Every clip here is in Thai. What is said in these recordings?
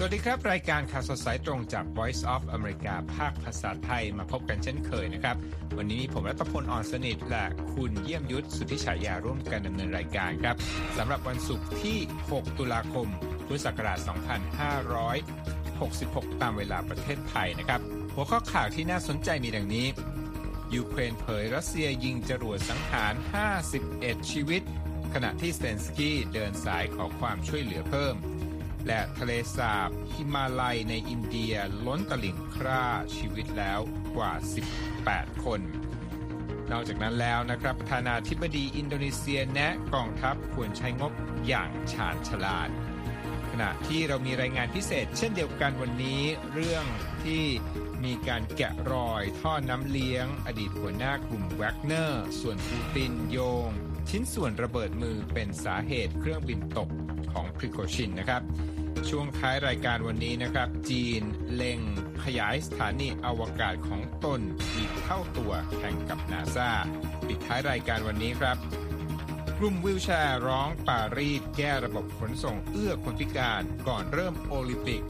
สวัสดีครับ รายการข่าวสดสายตรงจาก Voice of America ภาคภาษาไทยมาพบกันเช่นเคยนะครับ วันนี้มีผมรัตพลอ่อนสนิทและคุณเยี่ยมยุทธสุทธิฉายาร่วมกันดำเนินรายการครับสำหรับวันศุกร์ที่ 6 ตุลาคม พุทธศักราช 2566 ตามเวลาประเทศไทยนะครับ หัวข้อข่าวที่น่าสนใจมีดังนี้ ยูเครนเผยรัสเซียยิงจรวดสังหาร 51 ชีวิต ขณะที่เซนสกี้เดินสายขอความช่วยเหลือเพิ่ม และทะเลสาบฮิมาลัยในอินเดียล้นตลิ่งฆ่าชีวิตแล้วกว่า 18 คน นอกจากนั้นแล้วนะครับประธานาธิบดีอินโดนีเซียแนะกองทัพควรใช้งบอย่างชาญฉลาด ขณะที่เรามีรายงานพิเศษ เช่นเดียวกันวันนี้เรื่องที่มีการแกะรอยท่อน้ำเลี้ยง อดีตหัวหน้ากลุ่มแวกเนอร์ ส่วนปูตินโยง ชิ้นส่วนระเบิดมือเป็นสาเหตุเครื่องบินตกของพริโกชินนะครับ ช่วงท้ายรายการวันนี้นะครับ จีนเล็งขยายสถานีอวกาศของตนอีกเท่าตัวแข่งกับนาซาปิดท้ายรายการวันนี้ครับ กลุ่มวิวแชร์ร้องปารีสแก้ระบบขนส่งเอื้อคนพิการก่อนเริ่มโอลิมปิก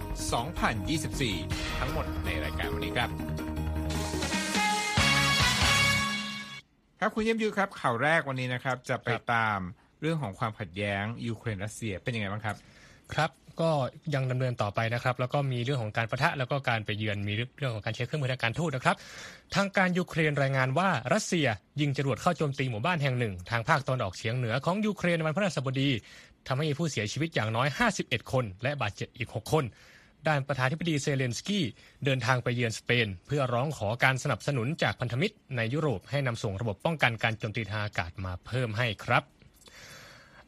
2024 ทั้งหมดในรายการวันนี้ครับครับคุณเยี่ยมยูครับข่าวแรกวันนี้นะครับจะไปตามเรื่องของความขัดแย้งยูเครนรัสเซียเป็นยังไงบ้างครับ ครับ ก็ยังดำเนินต่อไปนะครับ แล้วก็มีเรื่องของการปะทะแล้วก็การไปเยือนมีเรื่องของการใช้เครื่องมือทางการทูตนะครับ ทางการยูเครนรายงานว่ารัสเซียยิงจรวดเข้าโจมตีหมู่บ้านแห่งหนึ่ง ทางภาคตะวันออกเฉียงเหนือของยูเครนในวันพฤหัสบดีทำให้มีผู้เสียชีวิตอย่างน้อย 51 คน และบาดเจ็บอีก 6 คน ด้านประธานธิบดีเซเลนสกี้เดินทางไปเยือนสเปน เพื่อร้องขอการสนับสนุนจากพันธมิตรในยุโรปให้นำส่งระบบป้องกันการโจมตีทางอากาศมาเพิ่มให้ครับ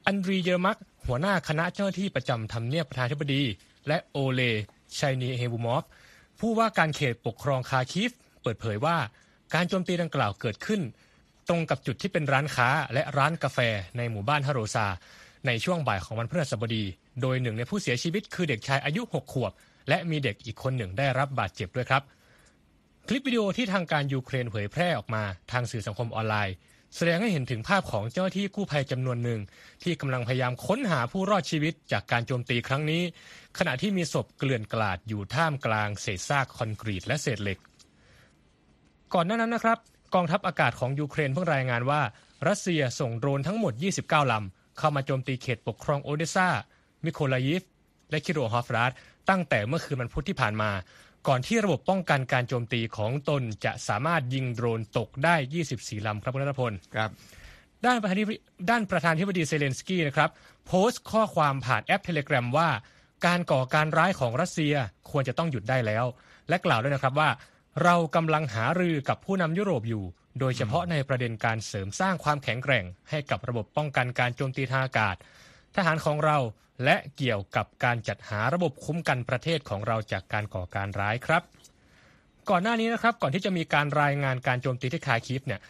อันดรีเยอร์มัก หัวหน้าคณะเจ้าหน้าที่ประจำทำเนียบประธานาธิบดี และโอเลห์ ซินีเยฮูบอฟ ผู้ว่าการเขตปกครองคาร์คิฟ เปิดเผยว่าการโจมตีดังกล่าวเกิดขึ้น ตรงกับจุดที่เป็นร้านค้าและร้านกาแฟในหมู่บ้านฮาโรซา ในช่วงบ่ายของวันพฤหัสบดี โดยหนึ่งในผู้เสียชีวิตคือเด็กชายอายุ 6 ขวบ และมีเด็กอีกคนหนึ่งได้รับบาดเจ็บด้วยครับ คลิปวิดีโอที่ทางการยูเครนเผยแพร่ออกมาทางสื่อสังคมออนไลน์ แสดงให้เห็นถึงภาพของเจ้าหน้าที่กู้ภัยจำนวนหนึ่ง ที่กำลังพยายามค้นหาผู้รอดชีวิตจากการโจมตีครั้งนี้ ขณะที่มีศพเกลื่อนกลาดอยู่ท่ามกลางเศษซากคอนกรีตและเศษเหล็ก ก่อนหน้านั้นนะครับ กองทัพอากาศของยูเครนเพิ่งรายงานว่า รัสเซียส่งโดรนทั้งหมด 29 ลำ เข้ามาโจมตีเขตปกครองโอเดซามิโคลายิฟ และคิโรโวฮราดตั้งแต่เมื่อคืนวันพุธที่ผ่านมา ก่อนที่ระบบป้องกันการโจมตีของตนจะสามารถยิงโดรนตกได้ 24 ลำครับคุณรัฐพลครับด้านประธานาธิบดีด้านประธานาธิบดีเซเลนสกี้นะครับโพสต์ข้อความผ่านแอปเทเลแกรมว่า การก่อการร้ายของรัสเซียควรจะต้องหยุดได้แล้ว และกล่าวด้วยนะครับว่า เรากำลังหารือกับผู้นำยุโรปอยู่ โดยเฉพาะในประเด็นการเสริมสร้างความแข็งแกร่ง ให้กับระบบป้องกันการโจมตีทางอากาศ ทหารของเรา และเกี่ยวกับการจัดหาระบบคุ้มกันประเทศของเราจากการก่อการร้ายครับ ก่อนหน้านี้นะครับก่อนที่จะมีการรายงานการโจมตีที่คาคิฟเนี่ย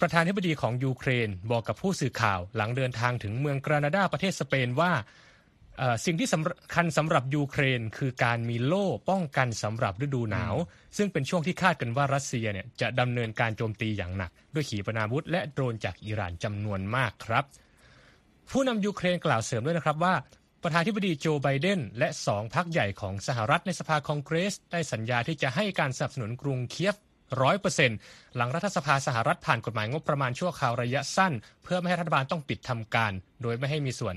ประธานาธิบดีของยูเครนบอกกับผู้สื่อข่าวหลังเดินทางถึงเมืองกรานาดาประเทศสเปนว่าสิ่งที่สำคัญสำหรับยูเครน คือการมีโล่ป้องกันสำหรับฤดูหนาว ซึ่งเป็นช่วงที่คาดกันว่ารัสเซียเนี่ยจะดำเนินการโจมตีอย่างหนัก ด้วยขีปนาวุธและโดรนจากอิหร่านจำนวนมากครับ ผู้นำยูเครนกล่าวเสริมด้วยนะครับว่า ประธานาธิบดีโจไบเดนและสองพรรคใหญ่ของสหรัฐในสภาคองเกรส ได้สัญญาที่จะให้การสนับสนุนกรุงเคียฟร้อยเปอร์เซ็นต์หลังรัฐสภาสหรัฐผ่านกฎหมายงบประมาณชั่วคราวระยะสั้น เพื่อไม่ให้รัฐบาลต้องปิดทำการ โดยไม่ให้มีส่วน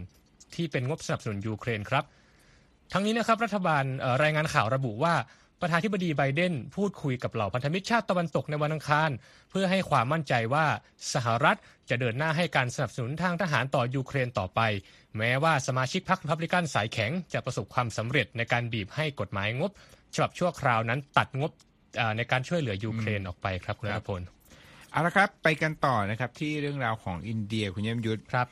ที่เป็นงบสนับสนุนยูเครนครับ ทั้งนี้นะครับรัฐบาลรายงานข่าวระบุว่า ประธานธิบดีไบเดนพูดคุยกับเหล่าพันธมิตรชาติตะวันตกในวันอังคาร เพื่อให้ความมั่นใจว่าสหรัฐจะเดินหน้าให้การสนับสนุนทางทหารต่อยูเครนต่อไป แม้ว่าสมาชิกพรรคพับลิกันสายแข็งจะประสบความสำเร็จในการบีบให้กฎหมายงบฉบับชั่วคราวนั้นตัดงบในการช่วยเหลือยูเครนออกไปครับคุณรัฐพล เอาละครับไปกันต่อนะครับที่เรื่องราวของอินเดียคุณเยี่ยมยุทธครับ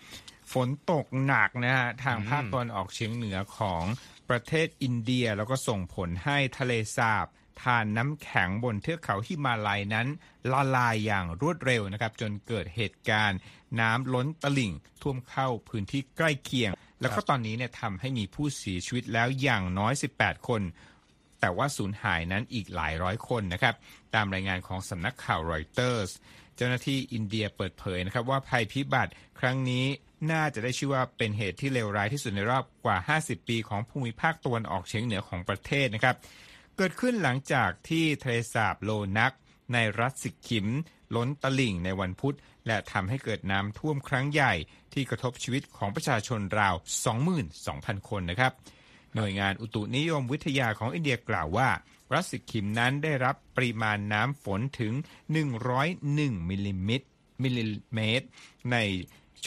ฝนตกหนักนะฮะทางอืมภาคตะวันออกเฉียงเหนือของประเทศอินเดียแล้วก็ส่งผลให้ทะเลสาบทานน้ำแข็งบนเทือกเขาฮิมาลัยนั้น ละลายอย่างรวดเร็วนะครับ จนเกิดเหตุการณ์ น้ำล้นตลิ่ง ท่วมเข้าพื้นที่ใกล้เคียง แล้วก็ตอนนี้เนี่ยทำให้มีผู้เสียชีวิตแล้วอย่างน้อย 18 คน แต่ว่าสูญหายนั้นอีกหลายร้อยคนนะครับ ตามรายงานของสำนักข่าวรอยเตอร์ส เจ้าหน้าที่อินเดียเปิดเผยนะครับว่าภัยพิบัติครั้งนี้น่าจะได้ชื่อว่าเป็นเหตุที่เลวร้ายที่สุดในรอบกว่า 50 ปีของภูมิภาคตะวันออกเฉียงเหนือของประเทศนะครับ เกิดขึ้นหลังจากที่ทะเลสาบโลนัก ในรัฐสิกิม ล้นตลิ่งในวันพุธ และทำให้เกิดน้ำท่วมครั้งใหญ่ที่กระทบชีวิตของประชาชนราว 22,000 คนนะครับ หน่วยงานอุตุนิยมวิทยาของอินเดียกล่าวว่ารัสสิกิมนั้นได้รับปริมาณน้ำฝนถึง 101มิลลิเมตรมิลลิเมตร ใน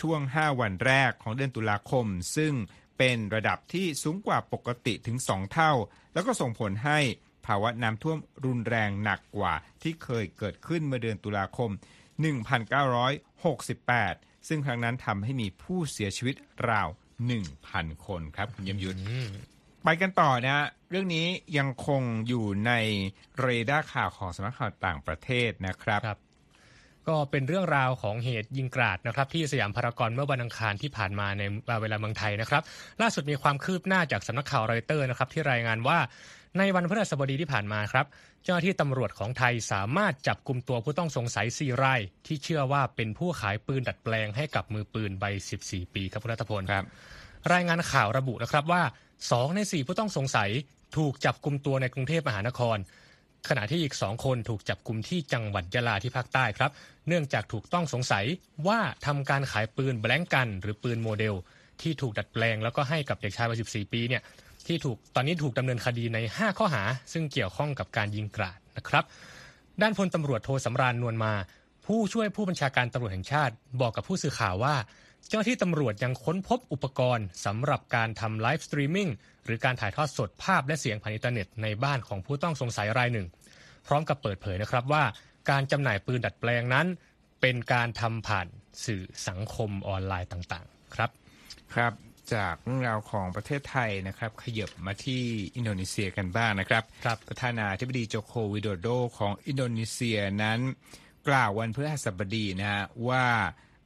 ช่วง 5 วันแรกของเดือนตุลาคม ซึ่งเป็นระดับที่สูงกว่าปกติถึง 2 เท่า แล้วก็ส่งผลให้ภาวะน้ำท่วมรุนแรงหนักกว่าที่เคยเกิดขึ้นเมื่อเดือนตุลาคม 1968 ซึ่งครั้งนั้นทำให้มีผู้เสียชีวิตราว 1,000 คนครับคุณยมยุทธ ไปกันต่อนะ เรื่องนี้ยังคงอยู่ในเรดาร์ข่าวของสำนักข่าวต่างประเทศนะครับครับก็เป็นเรื่องราวของเหตุยิงกราดนะครับที่สยามพารากอนเมื่อวันอังคารที่ผ่านมาในเวลาเมืองไทยนะครับ ล่าสุดมีความคืบหน้าจากสำนักข่าวรอยเตอร์นะครับที่รายงานว่าในวันพฤหัสบดีที่ผ่านมาครับ เจ้าหน้าที่ตำรวจของไทยสามารถจับกลุ่มตัวผู้ต้องสงสัย4รายที่เชื่อว่าเป็นผู้ขายปืนดัดแปลงให้กับมือปืนใบ 14 ปีครับคุณรัตพลครับ รายงานข่าวระบุนะครับว่า 2 ใน 4 ผู้ต้องสงสัยถูกจับกลุ่มตัวในกรุงเทพมหานคร ขณะที่อีก 2 คนถูกจับกลุ่มที่จังหวัดยะลาที่ภาคใต้ครับ เนื่องจากถูกต้องสงสัยว่าทำการขายปืนแบงกัน หรือปืนโมเดล ที่ถูกดัดแปลงแล้วก็ให้กับเด็กชายวัย14 ปีเนี่ยที่ถูกตอนนี้ถูกดำเนินคดีใน 5 ข้อหา ซึ่งเกี่ยวข้องกับการยิงกราดนะครับ ด้านพลตำรวจโทสำราญนวลมา ผู้ช่วยผู้บัญชาการตำรวจแห่งชาติ บอกกับผู้สื่อข่าวว่า เจ้าหน้าที่ตำรวจยังค้นพบอุปกรณ์สำหรับการทำ live streaming หรือการถ่ายทอดสดภาพและเสียงผ่านอินเทอร์เน็ตในบ้านของผู้ต้องสงสัยรายหนึ่ง พร้อมกับเปิดเผยนะครับว่า การจำหน่ายปืนดัดแปลงนั้น เป็นการทำผ่านสื่อสังคมออนไลน์ต่างๆ ครับ ครับจากเรื่องราวของประเทศไทยนะครับ ขยับมาที่อินโดนีเซียกันบ้างนะครับครับประธานาธิบดีโจโกวิโดโดของอินโดนีเซียนั้น กล่าววันพฤหัสบดีนะฮะว่า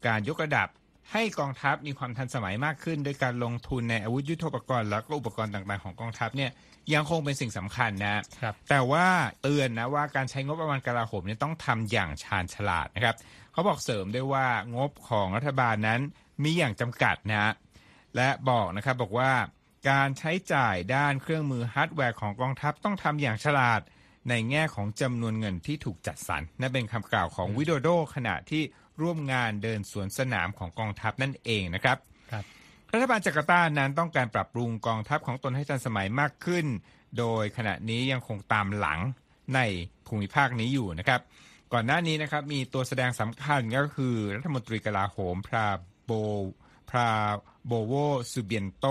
การยกระดับ ให้กองทัพมีความทันสมัยมากขึ้น โดยการลงทุนในอาวุธยุทโธปกรณ์ แล้วก็อุปกรณ์ต่างๆของกองทัพเนี่ยยังคงเป็นสิ่งสำคัญนะครับแต่ว่าเตือนนะว่าการใช้งบประมาณกลาโหมเนี่ยต้องทำอย่างชาญฉลาดนะครับเขาบอกเสริมด้วยว่างบของรัฐบาลนั้นมีอย่างจำกัดนะฮะและบอกนะครับบอกว่าการใช้จ่ายด้านเครื่องมือฮาร์ดแวร์ของกองทัพต้องทำอย่างฉลาดในแง่ของจำนวนเงินที่ถูกจัดสรรนั่นเป็นคำกล่าวของวิโดโดขณะที่ ร่วมงานเดินสวนสนามของกองทัพนั่นเองนะครับครับรัฐบาลจาการ์ตานั้นต้องการปรับปรุงกองทัพของตนให้ทันสมัยมากขึ้น โดยขณะนี้ยังคงตามหลังในภูมิภาคนี้อยู่นะครับ ก่อนหน้านี้นะครับมีตัวแสดงสำคัญก็คือรัฐมนตรีกลาโหมพราโบพราโบโวซูเบียนโต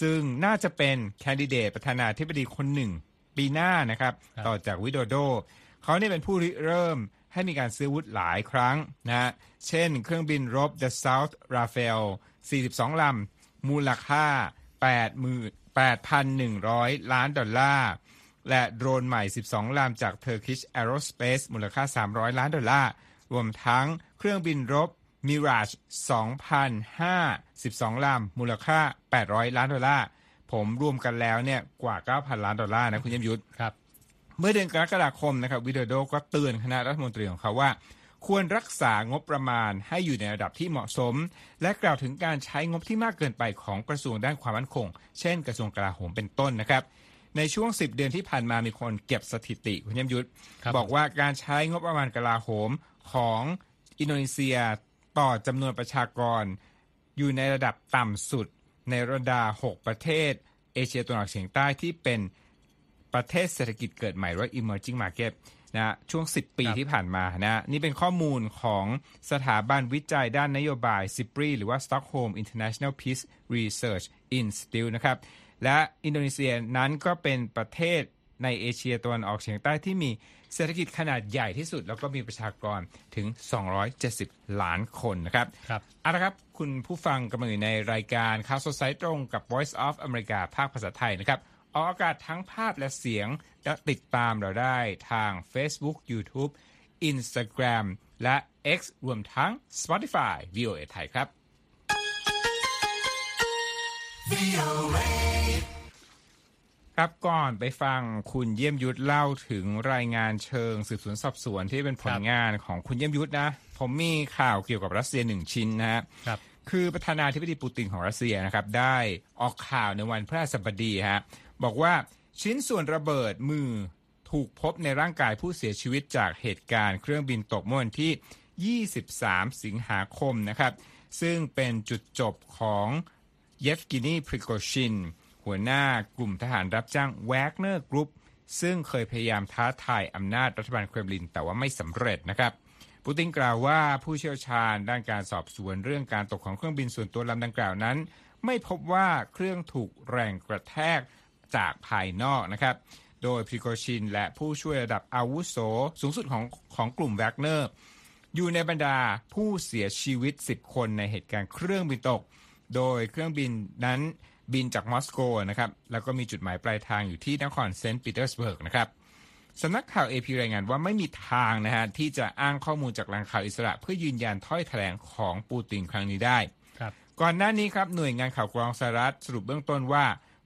ซึ่งน่าจะเป็นแคนดิเดตประธานาธิบดีคนหนึ่งปีหน้านะครับครับต่อจากวิโดโด เขาเนี่ยเป็นผู้ริเริ่ม ให้มีการซื้อวุธหลายครั้งนะเช่นเครื่องบินรบ The South Rafael 42 ลำ มูลค่า 8,100 ล้านดอลลาร์ และโดรนใหม่ 12 ลำจาก Turkish Aerospace มูลค่า 300 ล้านดอลลาร์ รวมทั้งเครื่องบินรบ Mirage 2,005 12ลำ มูลค่า 800 ล้านดอลลาร์ ผมรวมกันแล้วเนี่ยกว่า 9,000 ล้านดอลลาร์นะคุณยมยุทธครับ เมื่อเดือนกรกฎาคมนะครับวิโดโดก็เตือนคณะรัฐมนตรีของเขาว่า ควรรักษางบประมาณให้อยู่ในระดับที่เหมาะสม และกล่าวถึงการใช้งบที่มากเกินไปของกระทรวงด้านความมั่นคง เช่น กระทรวงกลาโหมเป็นต้นนะครับในช่วง 10 เดือนที่ผ่านมามีคนเก็บสถิติคุณยมยุทธครับบอกว่าการใช้งบประมาณกลาโหมของอินโดนีเซียต่อจำนวนประชากร อยู่ในระดับต่ำสุดในระดา6ประเทศ เอเชียตะวันออกเฉียงใต้ที่เป็น ประเทศเศรษฐกิจเกิดใหม่หรือว่า emerging market นะช่วง 10 ปีครับที่ผ่านมานะนี่เป็นข้อมูลของสถาบันวิจัยด้านนโยบาย SIPRI หรือว่า Stockholm International Peace Research Institute นะครับ และอินโดนีเซียนั้นก็เป็นประเทศในเอเชียตะวันออกเฉียงใต้ที่มีเศรษฐกิจขนาดใหญ่ที่สุด แล้วก็มีประชากรถึง 270 ล้านคนนะครับครับเอาละครับคุณผู้ฟังกำลังอยู่ในรายการข่าวสดสายตรงกับ Voice of America ภาคภาษาไทยนะครับ ออกอากาศทั้งภาพและเสียงและติดตามเราได้ทาง Facebook YouTube Instagram และ X รวมทั้ง Spotify VOA ไทยครับคครับก่อนไปฟังคุณเยี่ยมยุทธเล่าถึงรายงานเชิงสืบสวนสอบสวนที่เป็นผลงานของคุณเยี่ยมยุทธนะ ผมมีข่าวเกี่ยวกับรัสเซียหนึ่งชิ้นนะฮะครับคือประธานาธิบดีปูตินของรัสเซียนะครับได้ออกข่าวในวันพฤหัสบดีฮะ บอกว่าชิ้นส่วนระเบิดมือถูกพบในร่างกายผู้เสียชีวิตจากเหตุการณ์เครื่องบินตกเมื่อวันที่ 23 สิงหาคมนะครับ ซึ่งเป็นจุดจบของเยฟเกนีพริโกชิน หัวหน้ากลุ่มทหารรับจ้างแวกเนอร์กรุ๊ปซึ่งเคยพยายามท้าทายอำนาจรัฐบาลเครมลิน แต่ว่าไม่สำเร็จนะครับ ปูตินกล่าวว่าผู้เชี่ยวชาญด้านการสอบสวนเรื่องการตกของเครื่องบินส่วนตัวลำดังกล่าวนั้น ไม่พบว่าเครื่องถูกแรงกระแทก จากภายนอกนะครับโดยพริโกชินและผู้ช่วยระดับอาวุโสสูงสุดของของกลุ่มแวกเนอร์อยู่ในบรรดาผู้เสียชีวิต 10 คนในเหตุการณ์เครื่องบินตก โดยเครื่องบินนั้นบินจากมอสโกนะครับแล้วก็มีจุดหมายปลายทางอยู่ที่นครเซนต์ปีเตอร์สเบิร์กนะครับสำนักข่าว AP รายงานว่าไม่มีทางนะฮะที่จะอ้างข้อมูลจากแหล่งข่าวอิสระ เพื่อยืนยันถ้อยแถลงของปูตินครั้งนี้ได้ครับก่อนหน้านี้ครับหน่วยงานข่าวกรองสหรัฐสรุปเบื้องต้นว่า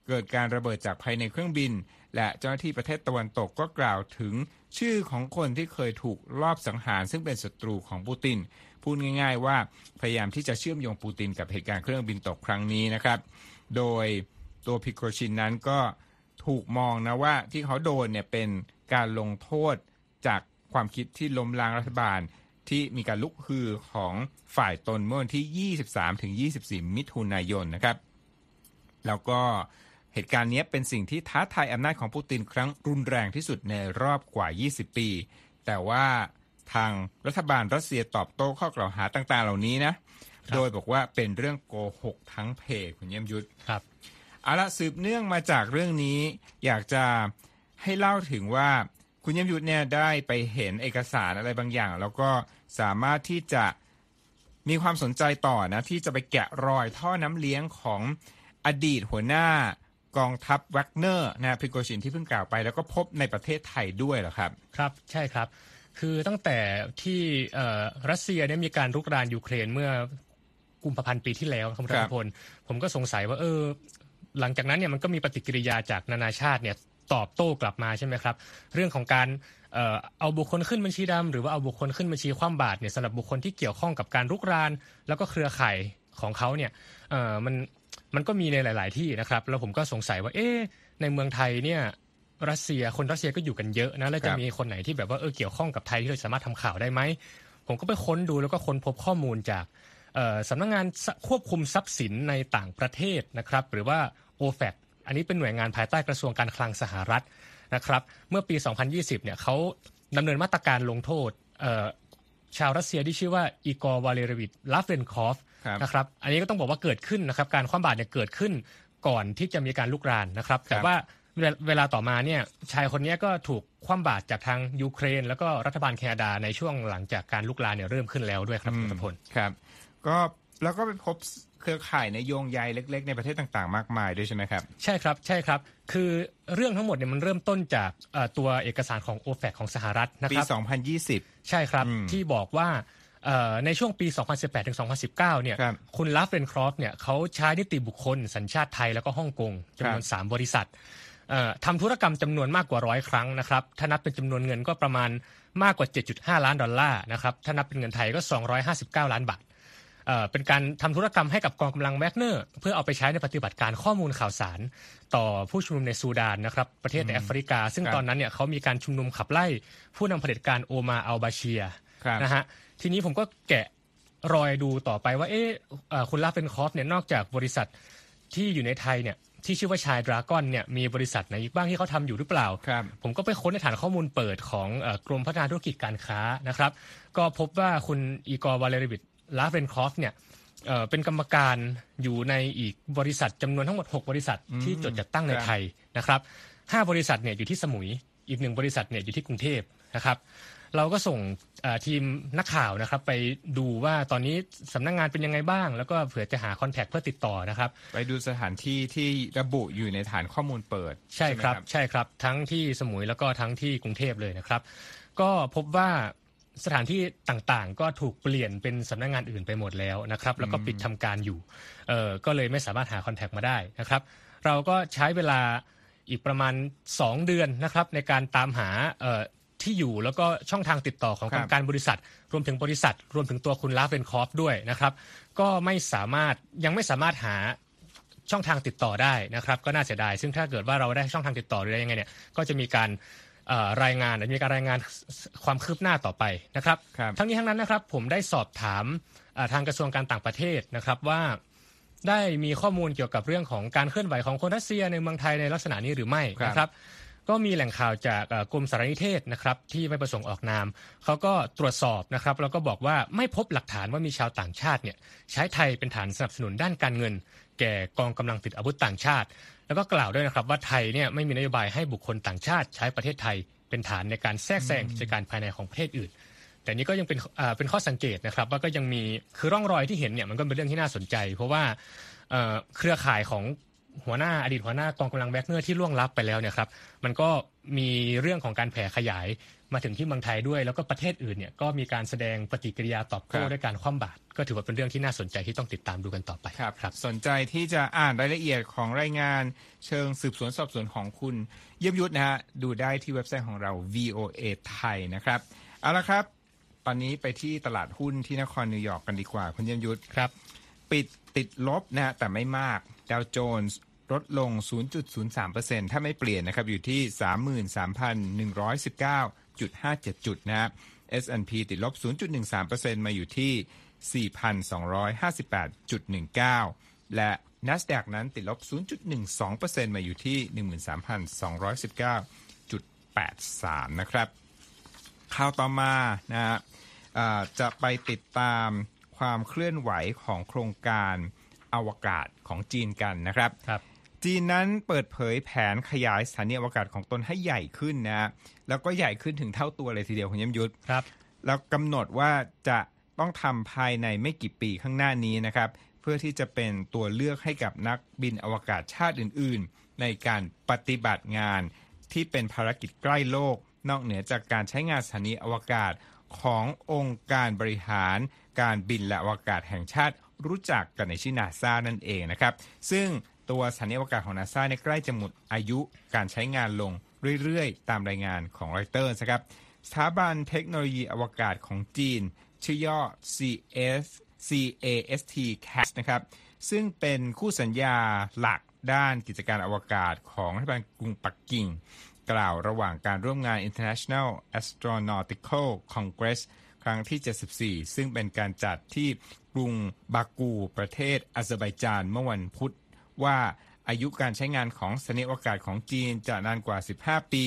เกิดการระเบิดจากภายในเครื่องบิน และเจ้าหน้าที่ประเทศตะวันตกก็กล่าวถึงชื่อของคนที่เคยถูกลอบสังหาร ซึ่งเป็นศัตรูของปูติน พูดง่าย ๆ ว่าพยายามที่จะเชื่อมโยงปูตินกับเหตุการณ์เครื่องบินตกครั้งนี้นะครับ โดยตัวพิโกชินนั้นก็ถูกมองนะว่าที่เขาโดนเนี่ยเป็นการลงโทษจากความคิดที่ล้มล้างรัฐบาลที่มีการลุกฮือของฝ่ายตนเมื่อวันที่ 23-24 มิถุนายนนะครับ แล้วก็ เหตุการณ์นี้เป็นสิ่งที่ท้าทายอำนาจของปูตินครั้งรุนแรงที่สุดในรอบกว่า 20 ปี แต่ว่าทางรัฐบาลรัสเซียตอบโต้ข้อกล่าวหาต่าง ๆ เหล่านี้นะครับโดยบอกว่าเป็นเรื่องโกหกทั้งเพคุณเยี่ยมยุทธครับเอาละสืบเนื่องมาจากเรื่องนี้ อยากจะให้เล่าถึงว่าคุณเยี่ยมยุทธเนี่ยได้ไปเห็นเอกสารอะไรบางอย่าง แล้วก็สามารถที่จะมีความสนใจต่อนะ ที่จะไปแกะรอยท่อน้ำเลี้ยงของอดีตหัวหน้า กองทัพแวกเนอร์นะพริโกชินที่เพิ่งกล่าวไป แล้วก็พบในประเทศไทยด้วยเหรอครับ ครับใช่ครับ คือตั้งแต่ที่เอ่อรัสเซียเนี่ยมีการรุกรานยูเครนเมื่อกุมภาพันธ์ปีที่แล้วครับคุณรัฐพลครับผมก็สงสัยว่าเออ หลังจากนั้นเนี่ยมันก็มีปฏิกิริยาจากนานาชาติเนี่ยตอบโต้กลับมาใช่ไหมครับ เรื่องของการเอ่อเอาบุคคลขึ้นบัญชีดำหรือว่าเอาบุคคลขึ้นบัญชีคว่ำบาตรเนี่ยสำหรับบุคคลที่เกี่ยวข้องกับการรุกราน แล้วก็เครือข่ายของเขาเนี่ยเอ่อมัน มันก็มีในหลาย ๆ ที่นะครับ แล้วผมก็สงสัยว่า เอ๊ะในเมืองไทยเนี่ยรัสเซียคนรัสเซียก็อยู่กันเยอะนะแล้วคจะรับมีคนไหนที่แบบว่าเออเกี่ยวข้องกับไทยที่เราสามารถทำข่าวได้ไหมผมก็ไปค้นดูแล้วก็ค้นพบข้อมูลจากเอ่อสำนักงานควบคุมทรัพย์สินในต่างประเทศนะครับ หรือว่า OFAC อันนี้เป็นหน่วยงานภายใต้กระทรวงการคลังสหรัฐนะครับ เมื่อปี 2020 เนี่ยเขาดำเนินมาตรการลงโทษเอ่อชาวรัสเซียที่ชื่อว่าอีกอร์วาเลริวิชลาฟเรนคอฟครับ นะครับ อันนี้ก็ต้องบอกว่าเกิดขึ้นนะครับ การคว่ำบาตรเนี่ยเกิดขึ้นก่อนที่จะมีการรุกรานนะครับ แต่ว่าเวลาเวลาต่อมาเนี่ยชายคนนี้ก็ถูกคว่ำบาตรจากทางยูเครน แล้วก็รัฐบาลแคนาดาในช่วงหลังจากการรุกรานเนี่ยเริ่มขึ้นแล้วด้วยครับคุณรัฐพลครับ ก็แล้วก็ไปพบเครือข่ายในโยงใยเล็ก ๆ ในประเทศต่างๆ มากมายด้วยใช่ไหมครับ ใช่ครับใช่ครับ คือเรื่องทั้งหมดเนี่ยมันเริ่มต้นจากเอ่อตัวเอกสารของ o f a c ของสหรัฐนะปีครับ2020 ใช่ครับอืมที่บอกว่าเอ่อ ในช่วงปี 2018ถึง2019 เนี่ยครับคุณลาฟเรนครอฟเนี่ยเขาใช้นิติบุคคล สัญชาติไทยแล้วก็ฮ่องกงจำนวน 3 บริษัทเอ่อทำธุรกรรมจำนวนมากกว่าร้อยครั้งนะครับ ถ้านับเป็นจำนวนเงินก็ประมาณมากกว่า 7.5 ล้านดอลลาร์นะครับ ถ้านับเป็นเงินไทยก็ 259 ล้านบาทเอ่อเป็นการทำธุรกรรมให้กับกองกำลังแวกเนอร์ เพื่อเอาไปใช้ในปฏิบัติการข้อมูลข่าวสาร ต่อผู้ชุมนุมในซูดานนะครับประเทศในแอฟริกา ซึ่งครับตอนนั้นเนี่ยเขามีการชุมนุมขับไล่ผู้นำเผด็จการโอมาร์อัลบาเชียร์ครับนะฮะ ทีนี้ผมก็แกะรอยดูต่อไปว่า เอ๊ะเอ่อคุณลาฟเรนคอฟเนี่ยนอกจากบริษัทที่อยู่ในไทยเนี่ยที่ชื่อว่า Shine Dragon เนี่ยมีบริษัทไหนอีกบ้างที่เขาทำอยู่หรือเปล่าครับผมก็ไปค้นในฐานข้อมูลเปิดของเอ่อกรมพัฒนาธุรกิจการค้านะครับ ก็พบว่าคุณอีกอร์วาเลริวิชลาฟเรนคอฟเนี่ยเอ่อเป็นกรรมการอยู่ในอีกบริษัทจำนวนทั้งหมด 6 บริษัทที่จดจัดตั้งในครับไทยนะครับห้าบริษัทเนี่ยอยู่ที่สมุยอีกหนึ่งบริษัทเนี่ยอยู่ที่กรุงเทพนะครับ เราก็ส่งเอ่อทีมนักข่าวนะครับ ไปดูว่าตอนนี้สำนักงานเป็นยังไงบ้าง แล้วก็เผื่อจะหา contact เพื่อติดต่อนะครับ ไปดูสถานที่ที่ระบุอยู่ในฐานข้อมูลเปิด ใช่ครับไหมใช่ครับ ทั้งที่สมุยแล้วก็ทั้งที่กรุงเทพเลยนะครับ ก็พบว่าสถานที่ต่างๆ ก็ถูกเปลี่ยนเป็นสำนักงานอื่นไปหมดแล้วนะครับ แล้วก็ปิดทำการอยู่เออก็เลยไม่สามารถหาคอนแทคมาได้นะครับ เราก็ใช้เวลาอีกประมาณ 2 เดือนนะครับในการตามหา ที่อยู่แล้วก็ช่องทางติดต่อของกรรมการบริษัท รวมถึงบริษัท รวมถึงตัวคุณลาเวนคอฟด้วยนะครับ ก็ไม่สามารถยังไม่สามารถหาช่องทางติดต่อได้นะครับ ก็น่าเสียดาย ซึ่งถ้าเกิดว่าเราได้ช่องทางติดต่อหรืออะไรยังไงเนี่ยก็จะมีการรายงานมีการรายงานความคืบหน้าต่อไปนะครับรบทั้งนี้ทั้งนั้นนะครับ ผมได้สอบถามทางกระทรวงการต่างประเทศนะครับว่าได้มีข้อมูลเกี่ยวกับเรื่องของการเคลื่อนไหวของคนรัสเซียในเมืองไทยในลักษณะนี้หรือไม่นะครับ ก็มีแหล่งข่าวจากกรมสารนิเทศนะครับที่ไม่ประสงค์ออกนามเขาก็ตรวจสอบนะครับแล้วก็บอกว่าไม่พบหลักฐานว่ามีชาวต่างชาติเนี่ยใช้ไทยเป็นฐานสนับสนุนด้านการเงิน แก่กองกำลังติดอาวุธต่างชาติ แล้วก็กล่าวด้วยนะครับว่าไทยเนี่ยไม่มีนโยบายให้บุคคลต่างชาติ ใช้ประเทศไทยเป็นฐานในการแทรกแซงกิจการภายในของประเทศอื่น แต่นี้ก็ยังเป็นเป็นข้อสังเกตนะครับว่าก็ยังมีคือร่องรอยที่เห็นเนี่ยมันก็เป็นเรื่องที่น่าสนใจ เพราะว่าเครือข่ายของ หัวหน้าอดีตหัวหน้ากองกำลังแวกเนอร์ที่ล่วงลับไปแล้วเนี่ยครับมันก็มีเรื่องของการแผ่ขยายมาถึงที่เมืองไทยด้วย แล้วก็ประเทศอื่นเนี่ยก็มีการแสดงปฏิกิริยาตอบโต้ด้วยการคว่ำบาตรก็ถือว่าเป็นเรื่องที่น่าสนใจที่ต้องติดตามดูกันต่อไปครับรบสนใจที่จะอ่านรายละเอียดของรายงาน เชิงสืบสวนสอบสวนของคุณ เยี่ยมยุทธนะฮะดูได้ที่เว็บไซต์ของเรา VOA ไทยนะครับเอาละครับ ตอนนี้ไปที่ตลาดหุ้นที่นครนิวยอร์กกันดีกว่าคุณเยี่ยมยุทธครับ ปิดติดลบนะฮะแต่ไม่มาก ดาวโจนส์ลดลง 0.03%ถ้าไม่เปลี่ยนนะครับ อยู่ที่ 33,119.57 จุดนะฮะ S&P ติดลบ 0.13%มาอยู่ที่ 4,258.19 และ NASDAQ นั้นติดลบ 0.12%มาอยู่ที่ 13,219.83 นะครับข่าวต่อมานะฮะจะไปติดตามความเคลื่อนไหวของโครงการ อวกาศของจีนกันนะครับรบจีนนั้นเปิดเผยแผนขยายสถานีอวกาศของตนให้ใหญ่ขึ้นนะแล้วก็ใหญ่ขึ้นถึงเท่าตัวเลยทีเดียวคุณยมยุทธครับ แล้วกำหนดว่าจะต้องทำภายในไม่กี่ปีข้างหน้านี้นะครับ เพื่อที่จะเป็นตัวเลือกให้กับนักบินอวกาศชาติอื่น ๆ ในการปฏิบัติงานที่เป็นภารกิจใกล้โลก นอกเหนือจากการใช้งานสถานีอวกาศขององค์การบริหารการบินและอวกาศแห่งชาติ รู้จักกันในชื่อนาซานั่นเองนะครับ ซึ่งตัวสถานีอวกาศของนาซาเนี่ยใกล้จะหมดอายุการใช้งานลงเรื่อยๆ ตามรายงานของรอยเตอร์นะครับสถาบันเทคโนโลยีอวกาศของจีน ชื่อย่อ CS CAST CAST นะครับซึ่งเป็นคู่สัญญาหลักด้านกิจการอวกาศของรัฐบาลกรุงปักกิ่ง กล่าวระหว่างการร่วมงาน International Astronautical Congress ครั้งที่ 74 ซึ่งเป็นการจัดที่กรุงบากู ประเทศอาเซอร์ไบจานเมื่อวันพุธว่าอายุการใช้งานของสถานีอวกาศของจีนจะนานกว่า 15 ปี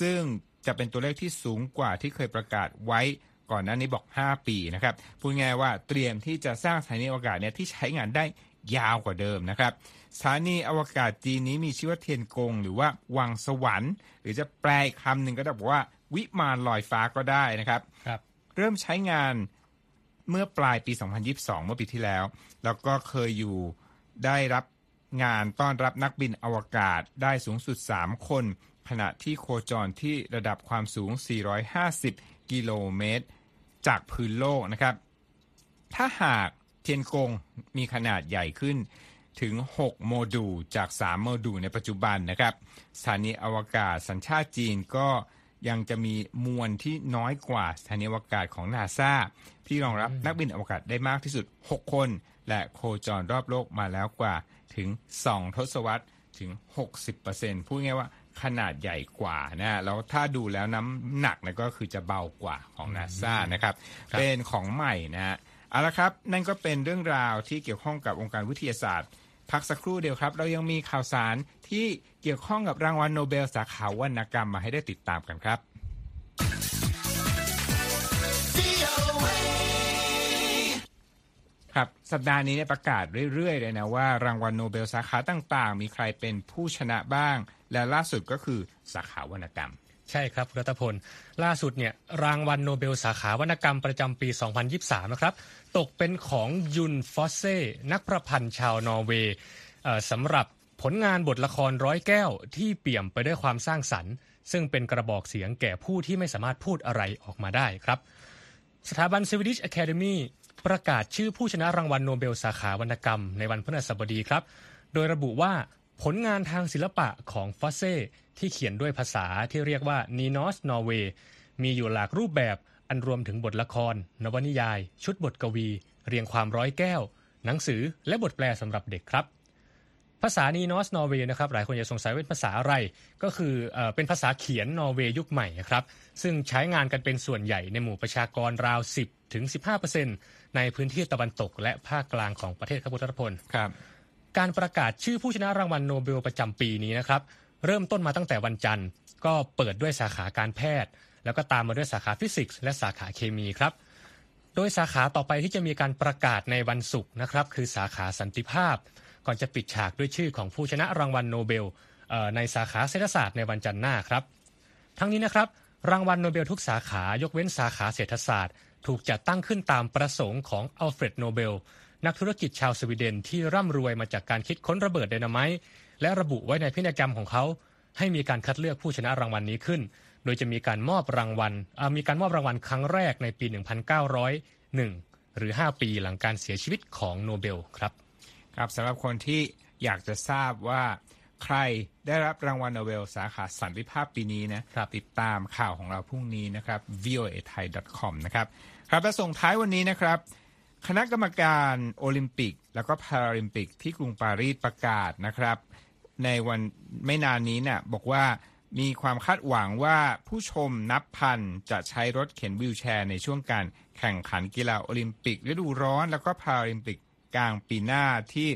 ซึ่งจะเป็นตัวเลขที่สูงกว่าที่เคยประกาศไว้ก่อนหน้านี้บอก 5 ปีนะครับพูดง่ายว่าเตรียมที่จะสร้างสถานีอวกาศเนี่ยที่ใช้งานได้ยาวกว่าเดิมนะครับสถานีอวกาศจีนนี้มีชื่อว่าเทียนกง หรือว่าวังสวรรค์ หรือจะแปลคำหนึ่งก็ได้บอกว่าวิมานลอยฟ้าก็ได้นะครับรบ เริ่มใช้งานเมื่อปลายปี 2022 เมื่อปีที่แล้ว แล้วก็เคยอยู่ได้รับงานต้อนรับนักบินอวกาศได้สูงสุด 3 คน ขณะที่โคจรที่ระดับความสูง 450 กิโลเมตร จากพื้นโลกนะครับ ถ้าหากเทียนกงมีขนาดใหญ่ขึ้นถึง 6 โมดูลจาก 3 โมดูลในปัจจุบันนะครับ สถานีอวกาศสัญชาติจีนก็ ยังจะมีมวลที่น้อยกว่าสถานีอวกาศของนาซาที่รองรับนักบินอวกาศได้มากที่สุด 6 คน และโคจรรอบโลกมาแล้วกว่าถึง 2 ทศวรรษถึง 60%พูดง่ายว่าขนาดใหญ่กว่านะแล้วถ้าดูแล้วน้ำหนักนะก็คือจะเบากว่าของนาซานะครับเป็นของใหม่นะฮะเอาละครับ นั่นก็เป็นเรื่องราวที่เกี่ยวข้องกับองค์การวิทยาศาสตร์ พักสักครู่เดียวครับ เรายังมีข่าวสารที่เกี่ยวข้องกับรางวัลโนเบลสาขาวรรณกรรมมาให้ได้ติดตามกันครับครับสัปดาห์นี้เนี่ยประกาศเรื่อยๆเลยนะว่ารางวัลโนเบลสาขาต่างๆ มีใครเป็นผู้ชนะบ้าง และล่าสุดก็คือสาขาวรรณกรรม ใช่ครับรัฐพล ล่าสุดเนี่ยรางวัลโนเบลสาขาวรรณกรรมประจำปี 2023 นะครับ ตกเป็นของยุนฟอสเซ่นักประพันธ์ชาวนอร์เวย์สำหรับผลงานบทละครร้อยแก้วที่เปี่ยมไปด้วยความสร้างสรรค์ ซึ่งเป็นกระบอกเสียงแก่ผู้ที่ไม่สามารถพูดอะไรออกมาได้ครับ สถาบัน Swedish Academy ประกาศชื่อผู้ชนะรางวัลโนเบลสาขาวรรณกรรมในวันพฤหัสบดีครับ โดยระบุว่าผลงานทางศิลปะของฟอสเซ ที่เขียนด้วยภาษาที่เรียกว่านีนอสก์นอร์เวย์มีอยู่หลากรูปแบบอันรวมถึงบทละคร นวนิยาย ชุดบทกวี เรียงความร้อยแก้ว หนังสือและบทแปลสำหรับเด็กครับ ภาษานีนอสนอร์เวย์นะครับหลายคนจะสงสัยว่าเป็นภาษาอะไร ก็คือเอเป็นภาษาเขียนนอร์เวย์ยุคใหม่ครับซึ่งใช้งานกันเป็นส่วนใหญ่ในหมู่ประชากรราว 10ถึง15%ในพื้นที่ตะวันตก และภาคกลางของประเทศครับพุทธพลครับการประกาศชื่อผู้ชนะรางวัลโนเบลประจำปีนี้นะครับ เริ่มต้นมาตั้งแต่วันจันทร์ ก็เปิดด้วยสาขาการแพทย์ แล้วก็ตามมาด้วยสาขาฟิสิกส์และสาขาเคมีครับ โดยสาขาต่อไปที่จะมีการประกาศในวันศุกร์นะครับ คือสาขาสันติภาพ ก่อนจะปิดฉากด้วยชื่อของผู้ชนะรางวัลโนเบลในสาขาเศรษฐศาสตร์ในวันจันทร์หน้าครับ ทั้งนี้นะครับ รางวัลโนเบลทุกสาขายกเว้นสาขาเศรษฐศาสตร์ ถูกจัดตั้งขึ้นตามประสงค์ของอัลเฟรดโนเบลนักธุรกิจชาวสวีเดนที่ร่ำรวยมาจากการคิดค้นระเบิดไดนาไมต์ และระบุไว้ในพินัยกรรมของเขา ให้มีการคัดเลือกผู้ชนะรางวัลนี้ขึ้น โดยจะมีการมอบรางวัลอ่ามีการมอบรางวัลครั้งแรกในปี 1901 หรือ 5 ปีหลังการเสียชีวิตของโนเบลครับครับสำหรับคนที่อยากจะทราบว่าใครได้รับรางวัลโนเบลสาขาสันติภาพปีนี้นะครับติดตามข่าวของเราพรุ่งนี้นะครับ voa thai com นะครับครับและส่งท้ายวันนี้นะครับ คณะกรรมการโอลิมปิก แล้วก็พาราลิมปิกที่กรุงปารีสประกาศนะครับ ในวันไม่นานนี้เนี่ยบอกว่ามีความคาดหวังว่าผู้ชมนับพันจะใช้รถเข็นวิวแชร์ในช่วงการแข่งขันกีฬาโอลิมปิกฤดูร้อนแล้วก็พาราลิมปิกกลางปีหน้าที่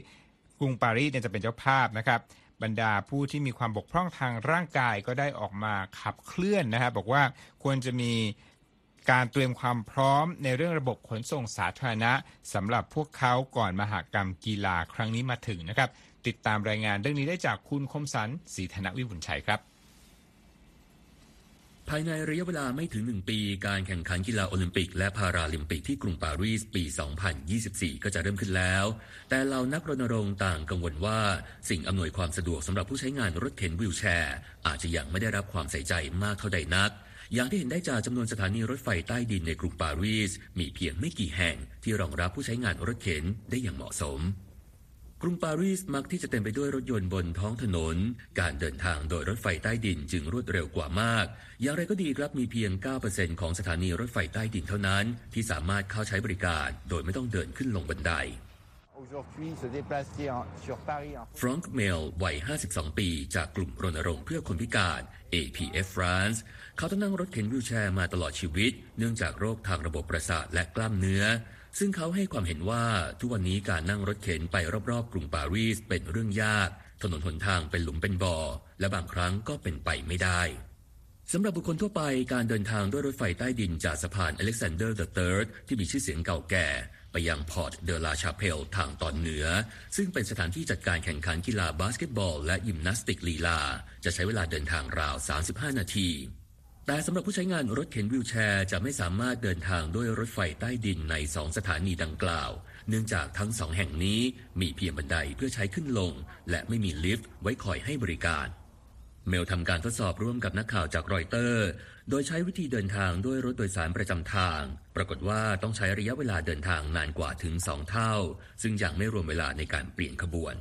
กรุงปารีสเนี่ยจะเป็นเจ้าภาพนะครับ บรรดาผู้ที่มีความบกพร่องทางร่างกายก็ได้ออกมาขับเคลื่อนนะครับบอกว่าควรจะมีการเตรียมความพร้อมในเรื่องระบบขนส่งสาธารณะสำหรับพวกเขาก่อนมหากรรมกีฬาครั้งนี้มาถึงนะครับ ติดตามรายงานเรื่องนี้ได้จากคุณคมสันศรีธนวิบุญชัยครับ ภายในระยะเวลาไม่ถึง1ปี การแข่งขันกีฬาโอลิมปิก และพาราลิมปิกที่กรุงปารีสปี 2024 ก็จะเริ่มขึ้นแล้ว แต่เหล่านักรณรงค์ต่างกังวลว่า สิ่งอำนวยความสะดวกสำหรับผู้ใช้งานรถเข็นวิวแชร์ อาจจะยังไม่ได้รับความใส่ใจมากเท่าใดนักอย่างที่เห็นได้จากจำนวนสถานีรถไฟใต้ดินในกรุงปารีส มีเพียงไม่กี่แห่งที่รองรับผู้ใช้งานรถเข็นได้อย่างเหมาะสม กรุงปารีสมักที่จะเต็มไปด้วยรถยนต์บนท้องถนน การเดินทางโดยรถไฟใต้ดินจึงรวดเร็วกว่ามาก อย่างไรก็ดีครับมีเพียง 9%ของสถานีรถไฟใต้ดินเท่านั้น ที่สามารถเข้าใช้บริการโดยไม่ต้องเดินขึ้นลงบันได Aujourd'hui, se déplacer en- sur Paris en ฟรองก์เมลวัย 52 ปี จากกลุ่มรณรงค์เพื่อคนพิการ APF France เขาต้องนั่งรถเข็นวิวแชร์มาตลอดชีวิต เนื่องจากโรคทางระบบประสาทและกล้ามเนื้อ ซึ่งเขาให้ความเห็นว่าทุกวันนี้การนั่งรถเข็นไปรอบๆ กรุงปารีสเป็นเรื่องยาก ถนนหนทางเป็นหลุมเป็นบ่อ และบางครั้งก็เป็นไปไม่ได้สำหรับบุคคลทั่วไปการเดินทางด้วยรถไฟใต้ดินจากสะพานอเล็กซานเดอร์ the Third ที่มีชื่อเสียงเก่าแก่ ไปยังพอร์ตเดลาชาเพลทางตอนเหนือ ซึ่งเป็นสถานที่จัดการแข่งขันกีฬาบาสเกตบอล และยิมนาสติกลีลา จะใช้เวลาเดินทางราว 35 นาที แต่สำหรับผู้ใช้งานรถเข็นวิวแชร์จะไม่สามารถเดินทางด้วยรถไฟใต้ดินในสองสถานีดังกล่าว เนื่องจากทั้งสองแห่งนี้มีเพียงบันไดเพื่อใช้ขึ้นลง และไม่มีลิฟต์ไว้คอยให้บริการ เมลทำการทดสอบร่วมกับนักข่าวจากรอยเตอร์ โดยใช้วิธีเดินทางด้วยรถโดยสารประจำทาง ปรากฏว่าต้องใช้ระยะเวลาเดินทางนานกว่าถึง2เท่า ซึ่งยังไม่รวมเวลาในการเปลี่ยนขบวน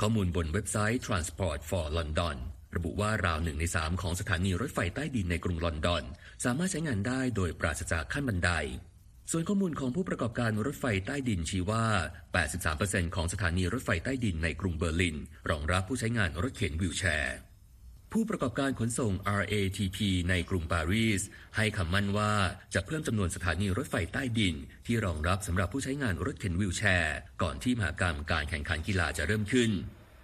ข้อมูลบนเว็บไซต์ Transport for London ระบุว่าราวหนึ่งในสามของสถานีรถไฟใต้ดินในกรุงลอนดอน สามารถใช้งานได้โดยปราศจากขั้นบันได ส่วนข้อมูลของผู้ประกอบการรถไฟใต้ดินชี้ว่า 83%ของสถานีรถไฟใต้ดินในกรุงเบอร์ลิน รองรับผู้ใช้งานรถเข็นวิวแชร์ ผู้ประกอบการขนส่ง RATP ในกรุงปารีส ให้คำมั่นว่าจะเพิ่มจำนวนสถานีรถไฟใต้ดิน ที่รองรับสำหรับผู้ใช้งานรถเข็นวิวแชร์ ก่อนที่มหากรรมการแข่งขันกีฬาจะเริ่มขึ้น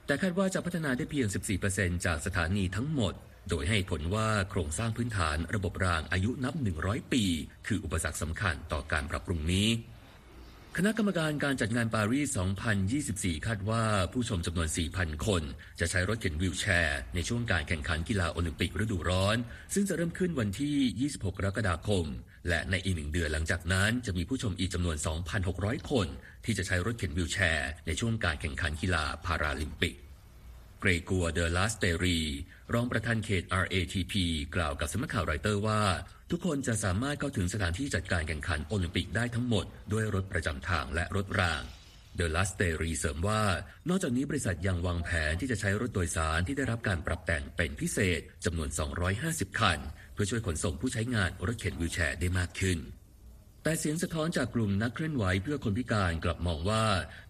แต่คาดว่าจะพัฒนาได้เพียง 14%จากสถานีทั้งหมด โดยให้ผลว่าโครงสร้างพื้นฐานระบบรางอายุนับ 100 ปี คืออุปสรรคสำคัญต่อการปรับปรุงนี้ คณะกรรมการการจัดงานปารีส 2024 คาดว่าผู้ชมจำนวน 4,000 คน จะใช้รถเข็นวิวแชร์ ในช่วงการแข่งขันกีฬาโอลิมปิกฤดูร้อน ซึ่งจะเริ่มขึ้นวันที่ 26 กรกฎาคม และในอีกหนึ่งเดือนหลังจากนั้นจะมีผู้ชมอีกจำนวน 2,600 คน ที่จะใช้รถเข็น wheelchair ในช่วงการแข่งขันกีฬาพาราลิมปิก เกรกัวเดอลาสเตรี รองประธานเขต RATP กล่าวกับสำนักข่าวรอยเตอร์ว่า ทุกคนจะสามารถเข้าถึงสถานที่จัดการแข่งขันโอลิมปิกได้ทั้งหมด ด้วยรถประจำทางและรถรางเดลัสเตรีเสริมว่า นอกจากนี้บริษัทยังวางแผนที่จะใช้รถโดยสารที่ได้รับการปรับแต่งเป็นพิเศษจำนวน 250 คัน เพื่อช่วยขนส่งผู้ใช้งานรถเข็นวิวแชร์ได้มากขึ้น แต่เสียงสะท้อนจากกลุ่มนักเคลื่อนไหวเพื่อคนพิการกลับมองว่า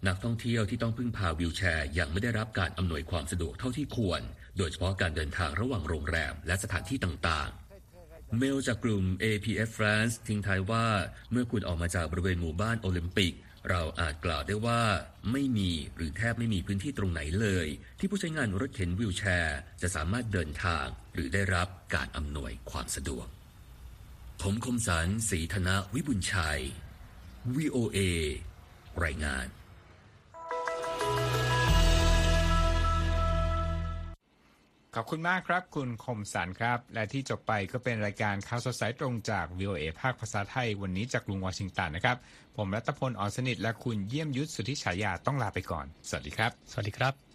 นักท่องเที่ยวที่ต้องพึ่งพาวิวแชร์ยังไม่ได้รับการอำนวยความสะดวกเท่าที่ควร โดยเฉพาะการเดินทางระหว่างโรงแรมและสถานที่ต่างๆเมลจากกลุ่ม APF France ทิ้งท้ายว่า เมื่อคุณออกมาจากบริเวณหมู่บ้านโอลิมปิก เราอาจกล่าวได้ว่าไม่มีหรือแทบไม่มีพื้นที่ตรงไหนเลย ที่ผู้ใช้งานรถเข็นวิวแชร์ จะสามารถเดินทางหรือได้รับการอำนวยความสะดวก ผมคมสันศรีธนวิบุญชัย VOA รายงาน ขอบคุณมากครับ คุณคมสันครับ และที่จบไปก็เป็นรายการข่าวสดสายตรงจาก VOA ภาคภาษาไทย วันนี้จากกรุงวอชิงตันนะครับ ผมรัตพลอ่อนสนิทและคุณเยี่ยมยุทธสุทธิฉายาต้องลาไปก่อน สวัสดีครับ สวัสดีครับ